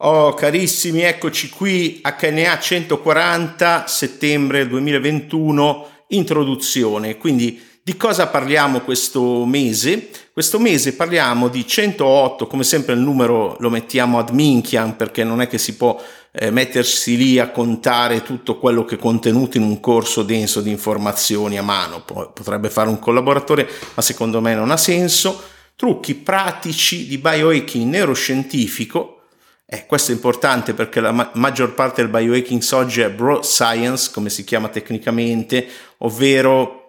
Oh carissimi, eccoci qui, HNA 140, settembre 2021, introduzione. Quindi di cosa parliamo questo mese? Questo mese parliamo di 108, come sempre il numero lo mettiamo ad minchiam perché non è che si può eh, mettersi lì a contare tutto quello che è contenuto in un corso denso di informazioni a mano. Potrebbe fare un collaboratore, ma secondo me non ha senso. Trucchi pratici di biohacking neuroscientifico eh, questo è importante perché la ma- maggior parte del biohacking oggi è broad science, come si chiama tecnicamente, ovvero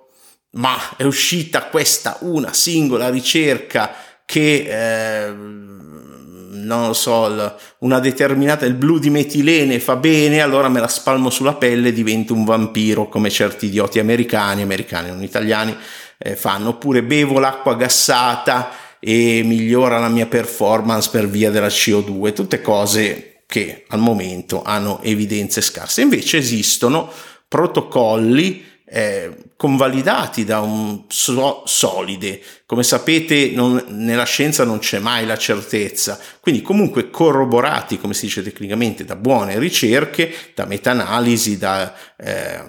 ma è uscita questa una singola ricerca che eh, non lo so, una determinata, il blu di metilene fa bene, allora me la spalmo sulla pelle e divento un vampiro, come certi idioti americani, americani non italiani, eh, fanno, oppure bevo l'acqua gassata e migliora la mia performance per via della CO2, tutte cose che al momento hanno evidenze scarse. Invece esistono protocolli eh, convalidati da un so- solide. Come sapete, non, nella scienza non c'è mai la certezza, quindi comunque corroborati, come si dice tecnicamente, da buone ricerche, da meta-analisi, da, eh,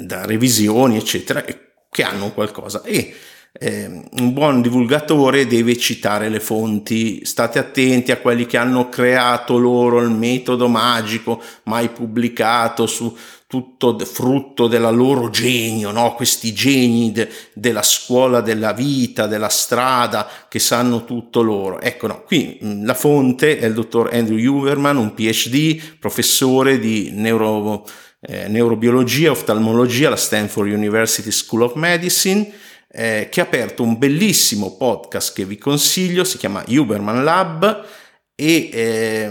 da revisioni, eccetera, che hanno qualcosa. E eh, un buon divulgatore deve citare le fonti, state attenti a quelli che hanno creato loro il metodo magico mai pubblicato su tutto frutto della loro genio, no? questi geni de- della scuola della vita, della strada, che sanno tutto loro. Ecco, no, qui la fonte è il dottor Andrew Huberman, un PhD, professore di neuro, eh, neurobiologia e oftalmologia alla Stanford University School of Medicine, eh, che ha aperto un bellissimo podcast che vi consiglio, si chiama Huberman Lab e eh,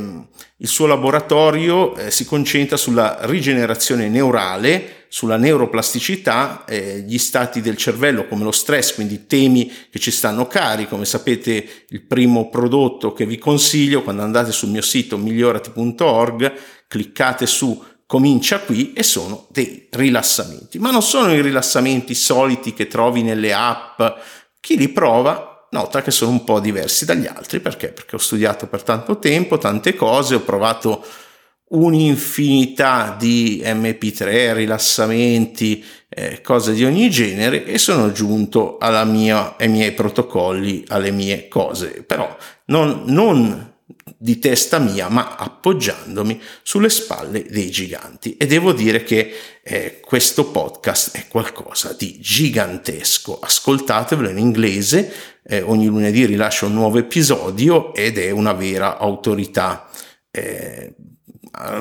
il suo laboratorio eh, si concentra sulla rigenerazione neurale, sulla neuroplasticità, eh, gli stati del cervello come lo stress, quindi temi che ci stanno cari. Come sapete il primo prodotto che vi consiglio quando andate sul mio sito migliorati.org, cliccate su comincia qui e sono dei rilassamenti, ma non sono i rilassamenti soliti che trovi nelle app. Chi li prova nota che sono un po' diversi dagli altri perché? Perché ho studiato per tanto tempo tante cose, ho provato un'infinità di MP3, rilassamenti, eh, cose di ogni genere e sono giunto mia, ai miei protocolli, alle mie cose. Però non, non di testa mia, ma appoggiandomi sulle spalle dei giganti. E devo dire che eh, questo podcast è qualcosa di gigantesco. Ascoltatevelo in inglese, eh, ogni lunedì rilascio un nuovo episodio ed è una vera autorità. Eh,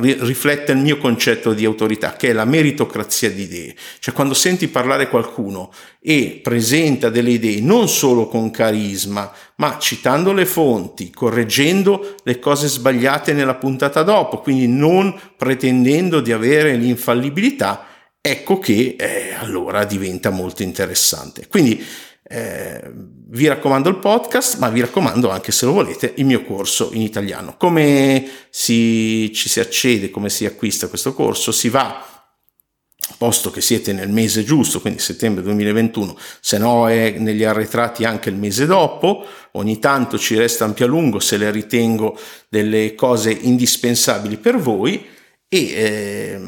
riflette il mio concetto di autorità, che è la meritocrazia di idee. Cioè quando senti parlare qualcuno e presenta delle idee non solo con carisma, ma citando le fonti, correggendo le cose sbagliate nella puntata dopo, quindi non pretendendo di avere l'infallibilità, ecco che eh, allora diventa molto interessante. Quindi eh, vi raccomando il podcast, ma vi raccomando anche se lo volete il mio corso in italiano. Come si, ci si accede, come si acquista questo corso? Si va posto che siete nel mese giusto, quindi settembre 2021, se no è negli arretrati anche il mese dopo, ogni tanto ci resta più a lungo se le ritengo delle cose indispensabili per voi e eh,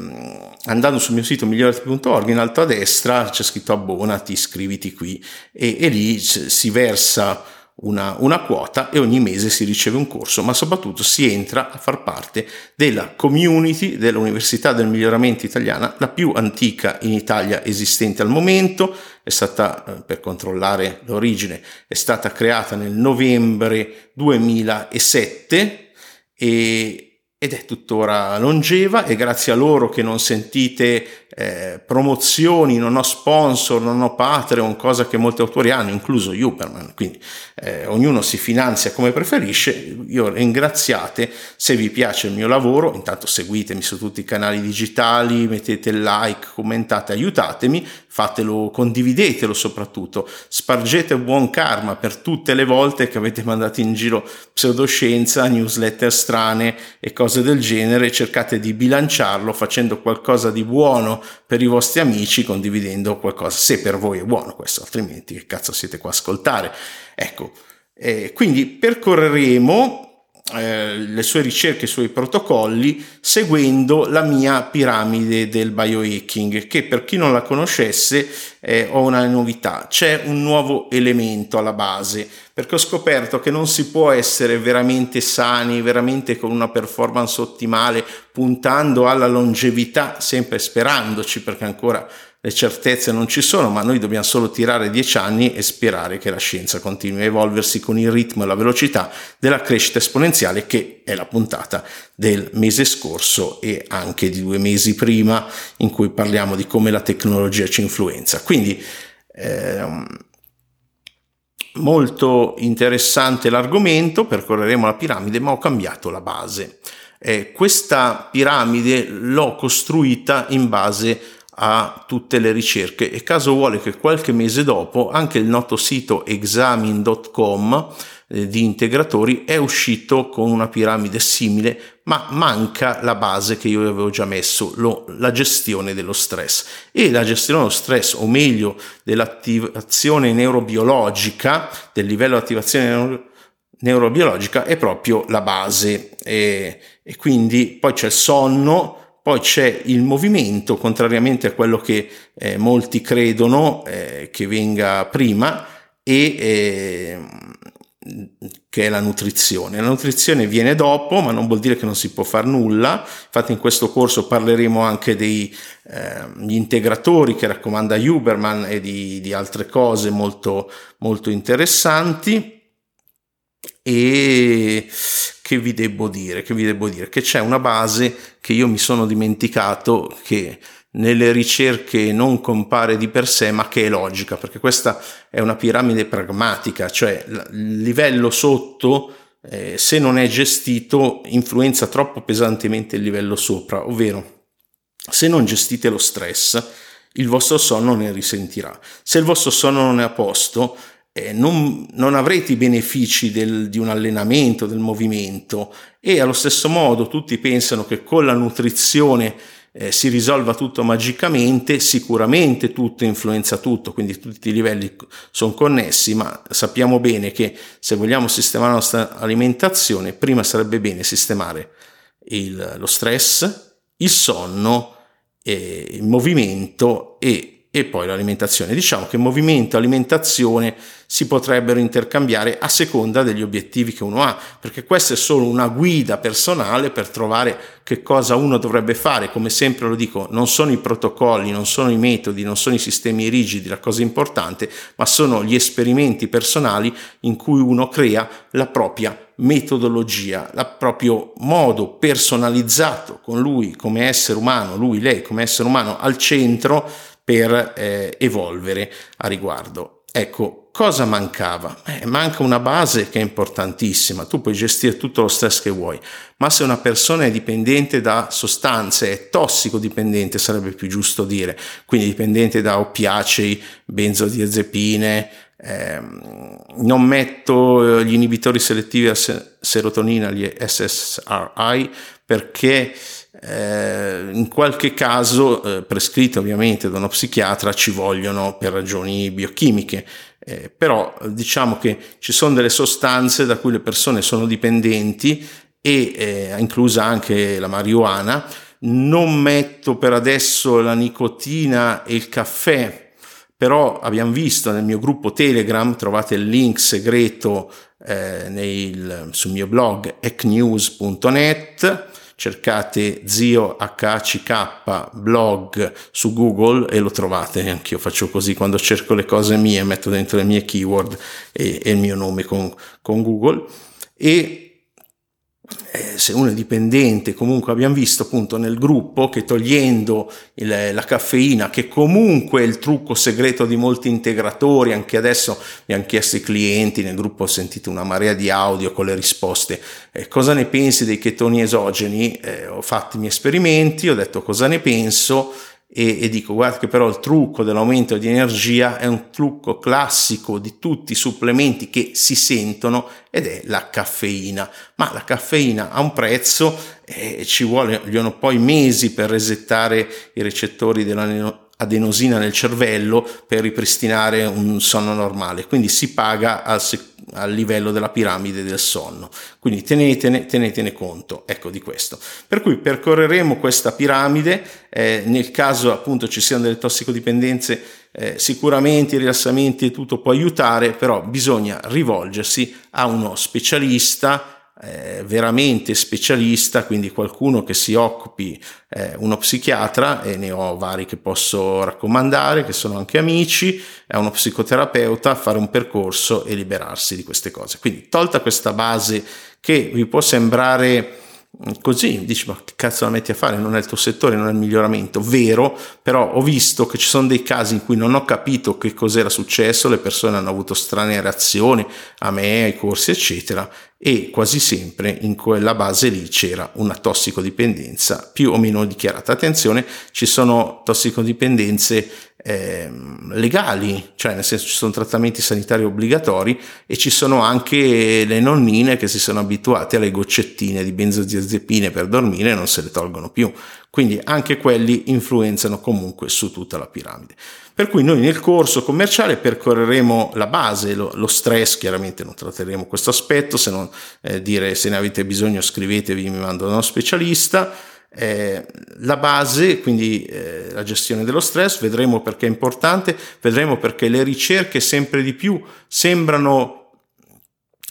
andando sul mio sito migliorati.org in alto a destra c'è scritto abbonati, iscriviti qui e, e lì si versa una, una, quota e ogni mese si riceve un corso, ma soprattutto si entra a far parte della community dell'Università del Miglioramento Italiana, la più antica in Italia esistente al momento, è stata, eh, per controllare l'origine, è stata creata nel novembre 2007 e ed è tuttora longeva e grazie a loro che non sentite eh, promozioni, non ho sponsor, non ho Patreon, cosa che molti autori hanno, incluso Huberman, quindi eh, ognuno si finanzia come preferisce, io ringraziate se vi piace il mio lavoro, intanto seguitemi su tutti i canali digitali, mettete like, commentate, aiutatemi, fatelo, condividetelo soprattutto, spargete buon karma per tutte le volte che avete mandato in giro pseudoscienza, newsletter strane e cose del genere, cercate di bilanciarlo facendo qualcosa di buono per i vostri amici condividendo qualcosa, se per voi è buono questo, altrimenti che cazzo siete qua a ascoltare. Ecco, eh, quindi percorreremo eh, le sue ricerche, i suoi protocolli seguendo la mia piramide del biohacking che per chi non la conoscesse eh, ho una novità, c'è un nuovo elemento alla base perché ho scoperto che non si può essere veramente sani, veramente con una performance ottimale, puntando alla longevità, sempre sperandoci perché ancora le certezze non ci sono, ma noi dobbiamo solo tirare dieci anni e sperare che la scienza continui a evolversi con il ritmo e la velocità della crescita esponenziale che è la puntata del mese scorso e anche di due mesi prima in cui parliamo di come la tecnologia ci influenza. Quindi ehm, molto interessante l'argomento, percorreremo la piramide, ma ho cambiato la base. Eh, questa piramide l'ho costruita in base a a tutte le ricerche e caso vuole che qualche mese dopo anche il noto sito examin.com eh, di integratori è uscito con una piramide simile ma manca la base che io avevo già messo lo, la gestione dello stress. E la gestione dello stress o meglio dell'attivazione neurobiologica del livello di attivazione neuro, neurobiologica è proprio la base. E, e quindi poi c'è il sonno poi c'è il movimento, contrariamente a quello che eh, molti credono eh, che venga prima, e eh, che è la nutrizione. La nutrizione viene dopo, ma non vuol dire che non si può fare nulla. Infatti in questo corso parleremo anche degli ehm, integratori che raccomanda Huberman e di, di altre cose molto, molto interessanti. E che vi devo dire? Che vi devo dire? Che c'è una base che io mi sono dimenticato che nelle ricerche non compare di per sé, ma che è logica, perché questa è una piramide pragmatica, cioè il livello sotto, eh, se non è gestito, influenza troppo pesantemente il livello sopra, ovvero se non gestite lo stress, il vostro sonno ne risentirà. Se il vostro sonno non è a posto, eh, non, non, avrete i benefici del, di un allenamento, del movimento. E allo stesso modo tutti pensano che con la nutrizione eh, si risolva tutto magicamente, sicuramente tutto influenza tutto, quindi tutti i livelli sono connessi, ma sappiamo bene che se vogliamo sistemare la nostra alimentazione, prima sarebbe bene sistemare il, lo stress, il sonno, eh, il movimento e e poi l'alimentazione. Diciamo che movimento e alimentazione si potrebbero intercambiare a seconda degli obiettivi che uno ha, perché questa è solo una guida personale per trovare che cosa uno dovrebbe fare. Come sempre lo dico, non sono i protocolli, non sono i metodi, non sono i sistemi rigidi la cosa importante, ma sono gli esperimenti personali in cui uno crea la propria metodologia, il proprio modo personalizzato con lui come essere umano, lui, lei come essere umano al centro per eh, evolvere a riguardo. Ecco, cosa mancava? Eh, manca una base che è importantissima, tu puoi gestire tutto lo stress che vuoi, ma se una persona è dipendente da sostanze, è tossicodipendente sarebbe più giusto dire, quindi dipendente da oppiacei, benzodiazepine, eh, non metto gli inibitori selettivi a serotonina, gli SSRI, perché eh, in qualche caso, eh, prescritti ovviamente da uno psichiatra, ci vogliono per ragioni biochimiche, eh, però diciamo che ci sono delle sostanze da cui le persone sono dipendenti e eh, inclusa anche la marijuana. Non metto per adesso la nicotina e il caffè, però abbiamo visto nel mio gruppo Telegram, trovate il link segreto eh, nel, sul mio blog ecnews.net cercate zio HCK blog su Google e lo trovate, anch'io faccio così quando cerco le cose mie, metto dentro le mie keyword e, e il mio nome con, con Google. E se uno è dipendente, comunque abbiamo visto appunto nel gruppo che togliendo il, la caffeina, che comunque è il trucco segreto di molti integratori, anche adesso mi hanno chiesto i clienti, nel gruppo ho sentito una marea di audio con le risposte, eh, cosa ne pensi dei chetoni esogeni? Eh, ho fatto i miei esperimenti, ho detto cosa ne penso e, e, dico guarda che però il trucco dell'aumento di energia è un trucco classico di tutti i supplementi che si sentono ed è la caffeina. Ma la caffeina ha un prezzo e ci vogliono poi mesi per resettare i recettori della adenosina nel cervello per ripristinare un sonno normale, quindi si paga al, al livello della piramide del sonno. Quindi tenetene, tenetene, conto ecco, di questo. Per cui percorreremo questa piramide, eh, nel caso appunto ci siano delle tossicodipendenze, eh, sicuramente i rilassamenti e tutto può aiutare, però bisogna rivolgersi a uno specialista eh, veramente specialista, quindi qualcuno che si occupi, eh, uno psichiatra, e ne ho vari che posso raccomandare, che sono anche amici, è uno psicoterapeuta, fare un percorso e liberarsi di queste cose. Quindi tolta questa base che vi può sembrare così, dici ma che cazzo la metti a fare, non è il tuo settore, non è il miglioramento, vero, però ho visto che ci sono dei casi in cui non ho capito che cos'era successo, le persone hanno avuto strane reazioni a me, ai corsi eccetera e quasi sempre in quella base lì c'era una tossicodipendenza più o meno dichiarata. Attenzione, ci sono tossicodipendenze eh, legali, cioè nel senso ci sono trattamenti sanitari obbligatori e ci sono anche le nonnine che si sono abituate alle goccettine di benzodiazepine per dormire e non se le tolgono più. Quindi anche quelli influenzano comunque su tutta la piramide. Per cui noi nel corso commerciale percorreremo la base, lo, lo stress, chiaramente non tratteremo questo aspetto, se non eh, dire se ne avete bisogno scrivetevi, mi mando uno specialista eh, la base, quindi eh, la gestione dello stress, vedremo perché è importante, vedremo perché le ricerche sempre di più sembrano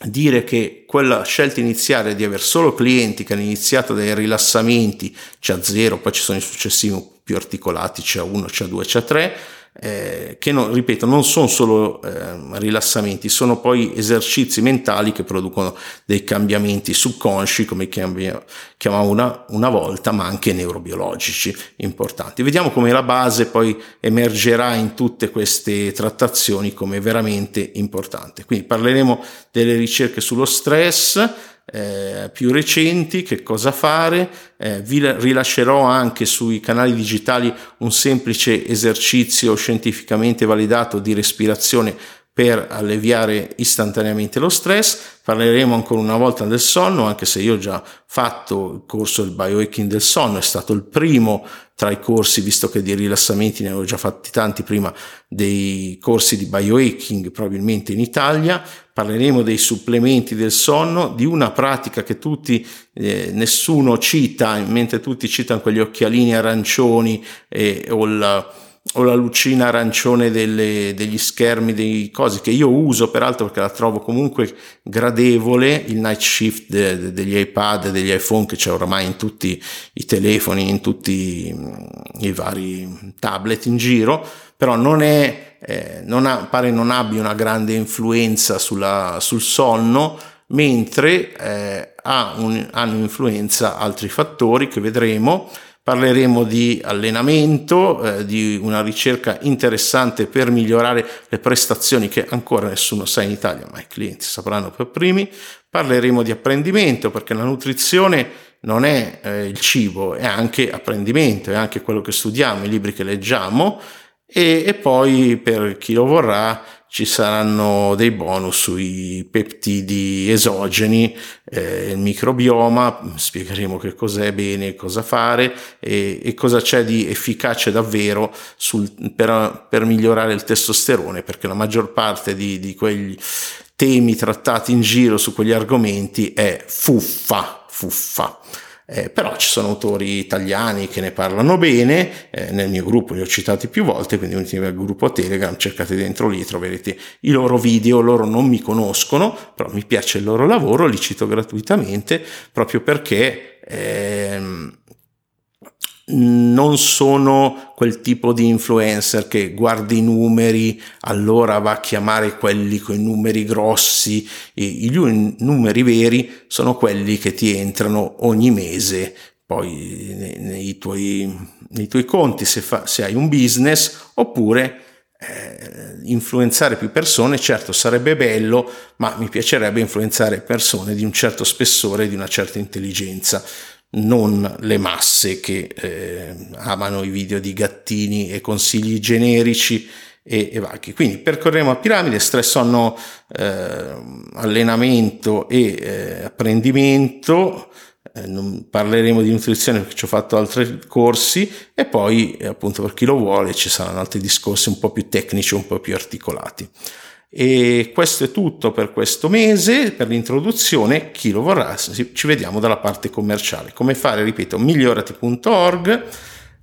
dire che quella scelta iniziale di avere solo clienti che hanno iniziato dai rilassamenti, c'è a zero, poi ci sono i successivi più articolati, c'è a 1, c'è a 2, c'è a 3, eh, che non, ripeto non sono solo eh, rilassamenti, sono poi esercizi mentali che producono dei cambiamenti subconsci, come chiamavo una, una volta, ma anche neurobiologici importanti. Vediamo come la base poi emergerà in tutte queste trattazioni come veramente importante. Quindi parleremo delle ricerche sullo stress, eh, più recenti, che cosa fare. Eh, vi rilascerò anche sui canali digitali un semplice esercizio scientificamente validato di respirazione per alleviare istantaneamente lo stress. Parleremo ancora una volta del sonno, anche se io ho già fatto il corso del biohacking del sonno, è stato il primo tra i corsi, visto che di rilassamenti ne avevo già fatti tanti prima dei corsi di biohacking, probabilmente in Italia. Parleremo dei supplementi del sonno, di una pratica che tutti, eh, nessuno cita, mentre tutti citano quegli occhialini arancioni eh, o il o la lucina arancione delle, degli schermi, dei cosi che io uso peraltro perché la trovo comunque gradevole, il night shift de, de, degli iPad, degli iPhone che c'è oramai in tutti i telefoni, in tutti mm, i vari tablet in giro, però non è, eh, non ha, pare non abbia una grande influenza sulla, sul sonno, mentre eh, ha un, hanno influenza altri fattori che vedremo Parleremo di allenamento, eh, di una ricerca interessante per migliorare le prestazioni che ancora nessuno sa in Italia, ma i clienti sapranno per primi. Parleremo di apprendimento perché la nutrizione non è eh, il cibo, è anche apprendimento, è anche quello che studiamo, i libri che leggiamo e, e poi per chi lo vorrà ci saranno dei bonus sui peptidi esogeni, eh, il microbioma, spiegheremo che cos'è bene, cosa fare e, e cosa c'è di efficace davvero sul, per, per, migliorare il testosterone, perché la maggior parte di, di quegli temi trattati in giro su quegli argomenti è fuffa, fuffa. Eh, però ci sono autori italiani che ne parlano bene, eh, nel mio gruppo li ho citati più volte, quindi unitevi al gruppo Telegram, cercate dentro lì, troverete i loro video, loro non mi conoscono, però mi piace il loro lavoro, li cito gratuitamente proprio perché... Ehm, non sono quel tipo di influencer che guardi i numeri, allora va a chiamare quelli con i numeri grossi. I numeri veri sono quelli che ti entrano ogni mese poi nei, nei, tuoi, nei tuoi, conti se, fa, se, hai un business oppure eh, influenzare più persone. Certo sarebbe bello, ma mi piacerebbe influenzare persone di un certo spessore, di una certa intelligenza non le masse che eh, amano i video di gattini e consigli generici e, e vaghi. Quindi percorremo a piramide, stress sonno, eh, allenamento e eh, apprendimento, eh, non parleremo di nutrizione perché ci ho fatto altri corsi e poi appunto per chi lo vuole ci saranno altri discorsi un po' più tecnici, un po' più articolati. E questo è tutto per questo mese, per l'introduzione, chi lo vorrà, ci vediamo dalla parte commerciale. Come fare, ripeto, migliorati.org,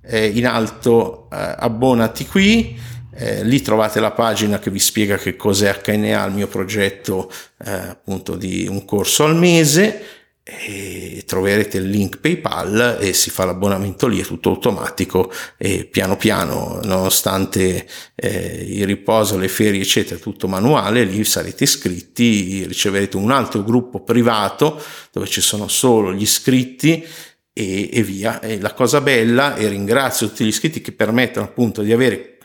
eh, in alto eh, abbonati qui, eh, lì trovate la pagina che vi spiega che cos'è HNA, il mio progetto eh, appunto di un corso al mese e troverete il link PayPal e si fa l'abbonamento lì, è tutto automatico e piano piano, nonostante eh, il riposo, le ferie, eccetera, tutto manuale, lì sarete iscritti, riceverete un altro gruppo privato dove ci sono solo gli iscritti e, e via. E la cosa bella, e ringrazio tutti gli iscritti che permettono appunto di avere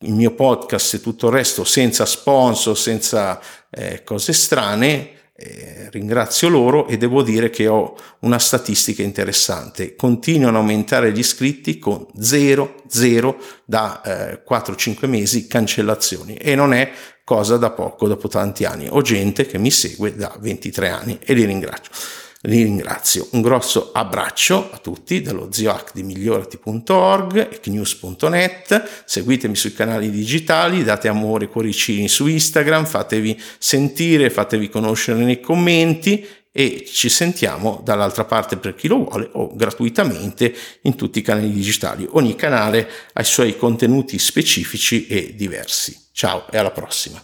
il mio podcast e tutto il resto senza sponsor, senza eh, cose strane, eh, ringrazio loro e devo dire che ho una statistica interessante. Continuano a aumentare gli iscritti con 0, 0 da eh, 4-5 mesi cancellazioni e non è cosa da poco dopo tanti anni. Ho gente che mi segue da 23 anni e li ringrazio li ringrazio. Un grosso abbraccio a tutti dallo zioac di migliorati.org e knews.net. Seguitemi sui canali digitali, date amore cuoricini su Instagram, fatevi sentire, fatevi conoscere nei commenti e ci sentiamo dall'altra parte per chi lo vuole o gratuitamente in tutti i canali digitali. Ogni canale ha i suoi contenuti specifici e diversi. Ciao e alla prossima.